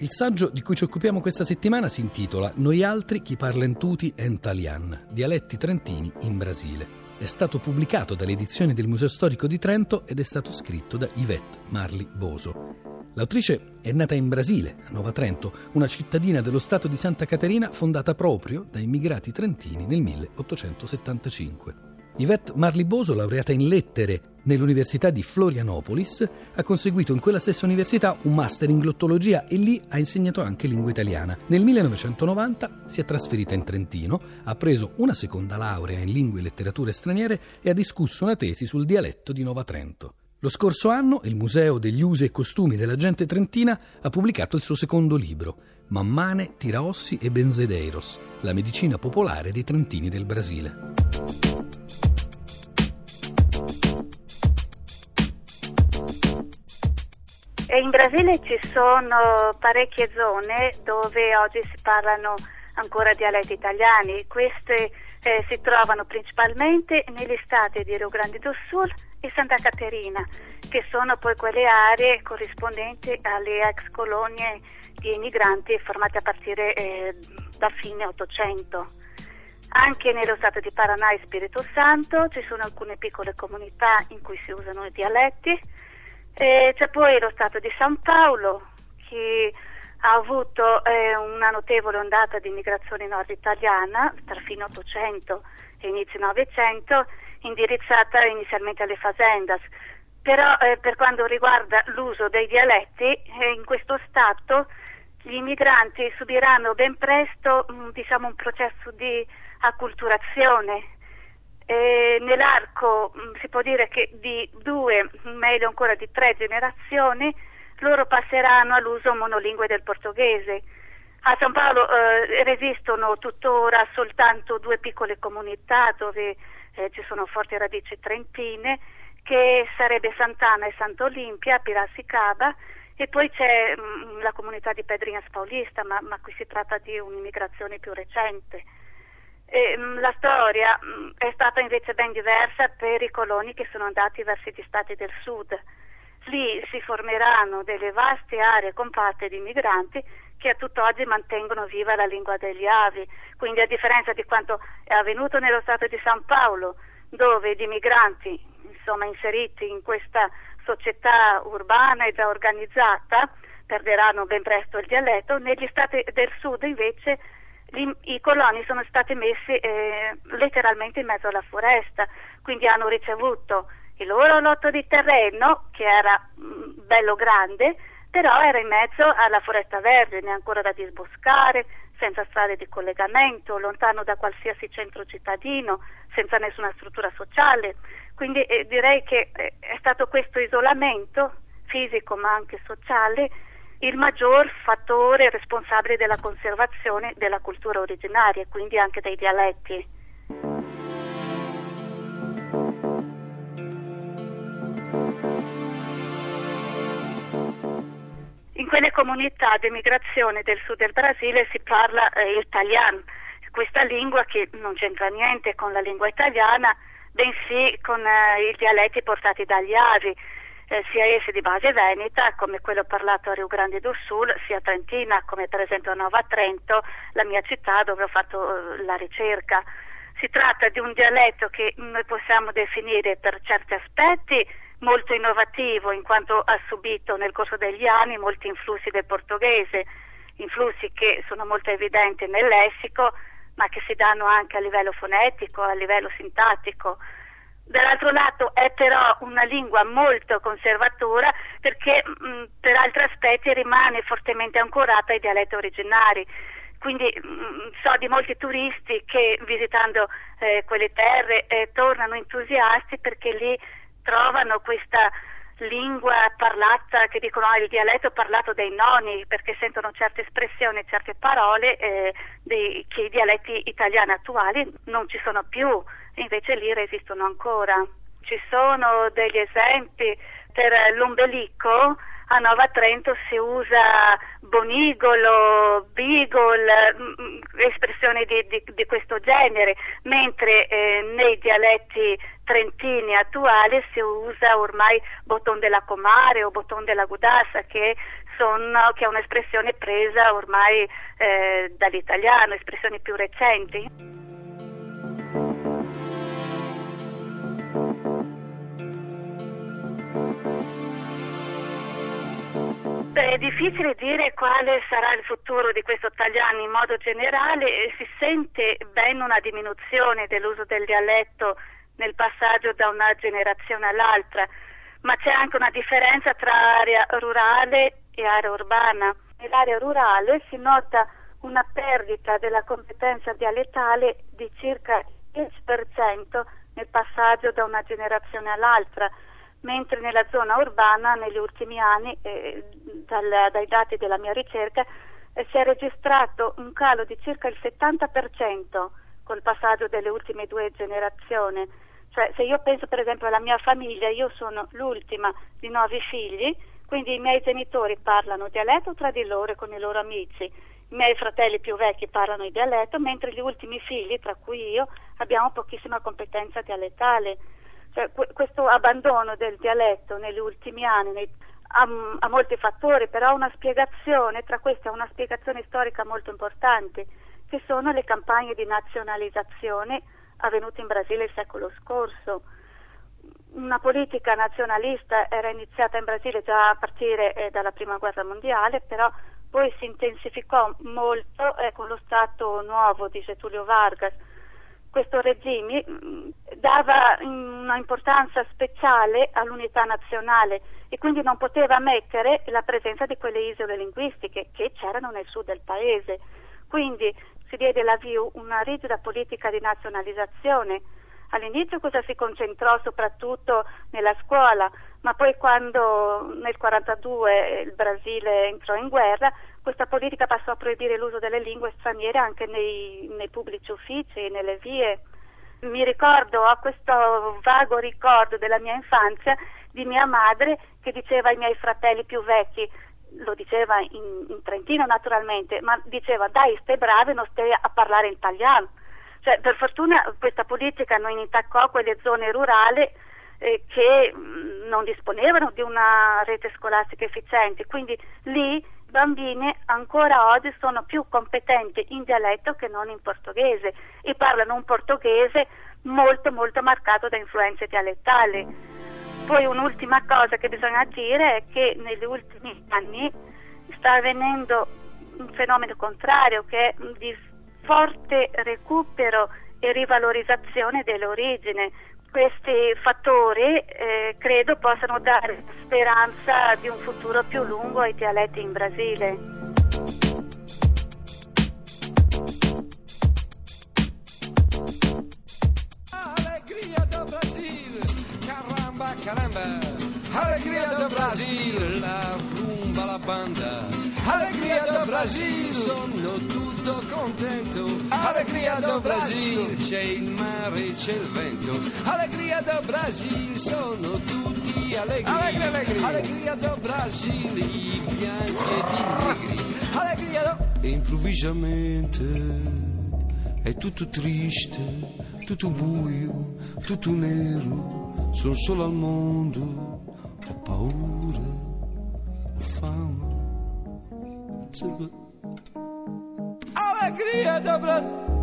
Il saggio di cui ci occupiamo questa settimana si intitola Noi altri chi parlen tutti en talian, dialetti trentini in Brasile. È stato pubblicato dalle edizioni del Museo Storico di Trento ed è stato scritto da Yvette Marli Boso. L'autrice è nata in Brasile, a Nova Trento, una cittadina dello stato di Santa Caterina fondata proprio da immigrati trentini nel 1875. Yvette Marliboso, laureata in lettere nell'Università di Florianopolis, ha conseguito in quella stessa università un master in glottologia e lì ha insegnato anche lingua italiana. Nel 1990 si è trasferita in Trentino, ha preso una seconda laurea in lingue e letterature straniere e ha discusso una tesi sul dialetto di Nova Trento. Lo scorso anno il Museo degli Usi e Costumi della Gente Trentina ha pubblicato il suo secondo libro, Mammane, Tiraossi e Benzedeiros, la medicina popolare dei Trentini del Brasile. In Brasile ci sono parecchie zone dove oggi si parlano ancora dialetti italiani. Queste eh, si trovano principalmente negli stati di Rio Grande do Sul e Santa Caterina, che sono poi quelle aree corrispondenti alle ex colonie di emigranti formate a partire eh, da fine Ottocento. Anche nello stato di Paraná e Spirito Santo ci sono alcune piccole comunità in cui si usano i dialetti e c'è poi lo Stato di San Paolo che ha avuto eh, una notevole ondata di immigrazione nord italiana tra fine 800 e inizio 900 indirizzata inizialmente alle fazendas. Però eh, per quanto riguarda l'uso dei dialetti, eh, in questo Stato gli immigranti subiranno ben presto mh, mm, diciamo, un processo di acculturazione eh, nell'arco mm, si può dire che di due, meglio ancora di tre generazioni, loro passeranno all'uso monolingue del portoghese. A San Paolo eh, resistono tuttora soltanto due piccole comunità dove eh, ci sono forti radici trentine, che sarebbe Sant'Anna e Sant'Olimpia, Piracicaba, e poi c'è mh, mm, la comunità di Pedrinas Paulista, ma, ma qui si tratta di un'immigrazione più recente. Mm, la storia mm, è stata invece ben diversa per i coloni che sono andati verso gli stati del sud. Lì si formeranno delle vaste aree compatte di migranti che a tutt'oggi mantengono viva la lingua degli avi. Quindi a differenza di quanto è avvenuto nello Stato di San Paolo, dove gli migranti, insomma, inseriti in questa società urbana e già organizzata, perderanno ben presto il dialetto, negli Stati del Sud invece i coloni sono stati messi eh, letteralmente in mezzo alla foresta, quindi hanno ricevuto il loro lotto di terreno, che era mh, mm, bello grande, però era in mezzo alla foresta verde, ancora da disboscare, senza strade di collegamento, lontano da qualsiasi centro cittadino, senza nessuna struttura sociale. Quindi eh, direi che eh, è stato questo isolamento fisico ma anche sociale il maggior fattore responsabile della conservazione della cultura originaria e quindi anche dei dialetti. In quelle comunità di emigrazione del sud del Brasile si parla eh, il italiano, questa lingua che non c'entra niente con la lingua italiana, bensì con eh, i dialetti portati dagli avi eh, sia essi di base veneta come quello parlato a Rio Grande do Sul, sia trentina come per esempio a Nova Trento, la mia città dove ho fatto eh, la ricerca. Si tratta di un dialetto che noi possiamo definire per certi aspetti molto innovativo in quanto ha subito nel corso degli anni molti influssi del portoghese, influssi che sono molto evidenti nel lessico ma che si danno anche a livello fonetico, a livello sintattico. Dall'altro lato è però una lingua molto conservatora perché mh, mm, per altri aspetti rimane fortemente ancorata ai dialetti originari. Quindi mh, mm, so di molti turisti che visitando eh, quelle terre eh, tornano entusiasti perché lì trovano questa lingua parlata, che dicono ah, il dialetto parlato dai nonni, perché sentono certe espressioni, certe parole eh, dei, che i dialetti italiani attuali non ci sono più, invece lì resistono ancora. Ci sono degli esempi per l'ombelico, a Nova Trento si usa bonigolo, beagle, mm, mm, espressioni di, di, di questo genere, mentre eh, nei dialetti trentini attuali si usa ormai botton della comare o botton della gudassa che sono, che è un'espressione presa ormai eh, dall'italiano, espressioni più recenti. È difficile dire quale sarà il futuro di questo Tagliani in modo generale, si sente ben una diminuzione dell'uso del dialetto nel passaggio da una generazione all'altra, ma c'è anche una differenza tra area rurale e area urbana. Nell'area rurale si nota una perdita della competenza dialettale di circa il 10% nel passaggio da una generazione all'altra mentre nella zona urbana negli ultimi anni, eh, dal, dai dati della mia ricerca, eh, si è registrato un calo di circa il 70% col passaggio delle ultime due generazioni. Cioè, se io penso per esempio alla mia famiglia, io sono l'ultima di nove figli, quindi i miei genitori parlano dialetto tra di loro e con i loro amici, i miei fratelli più vecchi parlano il dialetto, mentre gli ultimi figli, tra cui io, abbiamo pochissima competenza dialettale. Questo abbandono del dialetto negli ultimi anni nei, ha, ha, molti fattori, però ha una spiegazione, tra queste ha una spiegazione storica molto importante, che sono le campagne di nazionalizzazione avvenute in Brasile il secolo scorso. Una politica nazionalista era iniziata in Brasile già a partire eh, dalla Prima Guerra Mondiale, però poi si intensificò molto eh, con lo Stato nuovo di Getulio Vargas, questo regime mm, dava una importanza speciale all'unità nazionale e quindi non poteva ammettere la presenza di quelle isole linguistiche che c'erano nel sud del paese. Quindi si diede l'avvio una rigida politica di nazionalizzazione. All'inizio cosa si concentrò soprattutto nella scuola, ma poi quando nel 1942 il Brasile entrò in guerra questa politica passò a proibire l'uso delle lingue straniere anche nei, nei pubblici uffici, nelle vie. Mi ricordo, ho questo vago ricordo della mia infanzia di mia madre che diceva ai miei fratelli più vecchi, lo diceva in, in Trentino naturalmente, ma diceva dai stai brave, non stai a parlare italiano. Cioè, per fortuna questa politica non intaccò quelle zone rurali eh, che mm, non disponevano di una rete scolastica efficiente, quindi lì bambini ancora oggi sono più competenti in dialetto che non in portoghese e parlano un portoghese molto molto marcato da influenze dialettali. Poi un'ultima cosa che bisogna dire è che negli ultimi anni sta avvenendo un fenomeno contrario che è di forte recupero e rivalorizzazione dell'origine questi fattori eh, credo possano dare speranza di un futuro più lungo ai dialetti in Brasile. Caramba, caramba, allegria do Brasil, la rumba la banda. Allegria do Brasil, sono tutto contento. Allegria do Brasil, c'è il mare, c'è il vento. Allegria do Brasil, sono tutti allegri. Allegri, allegri. Allegria do Brasil, i bianchi ed i negri. Allegria do... E improvvisamente è tutto triste, tutto buio, tutto nero. Sono solo al mondo, ho paura, ho fame. Alegria do Brasil.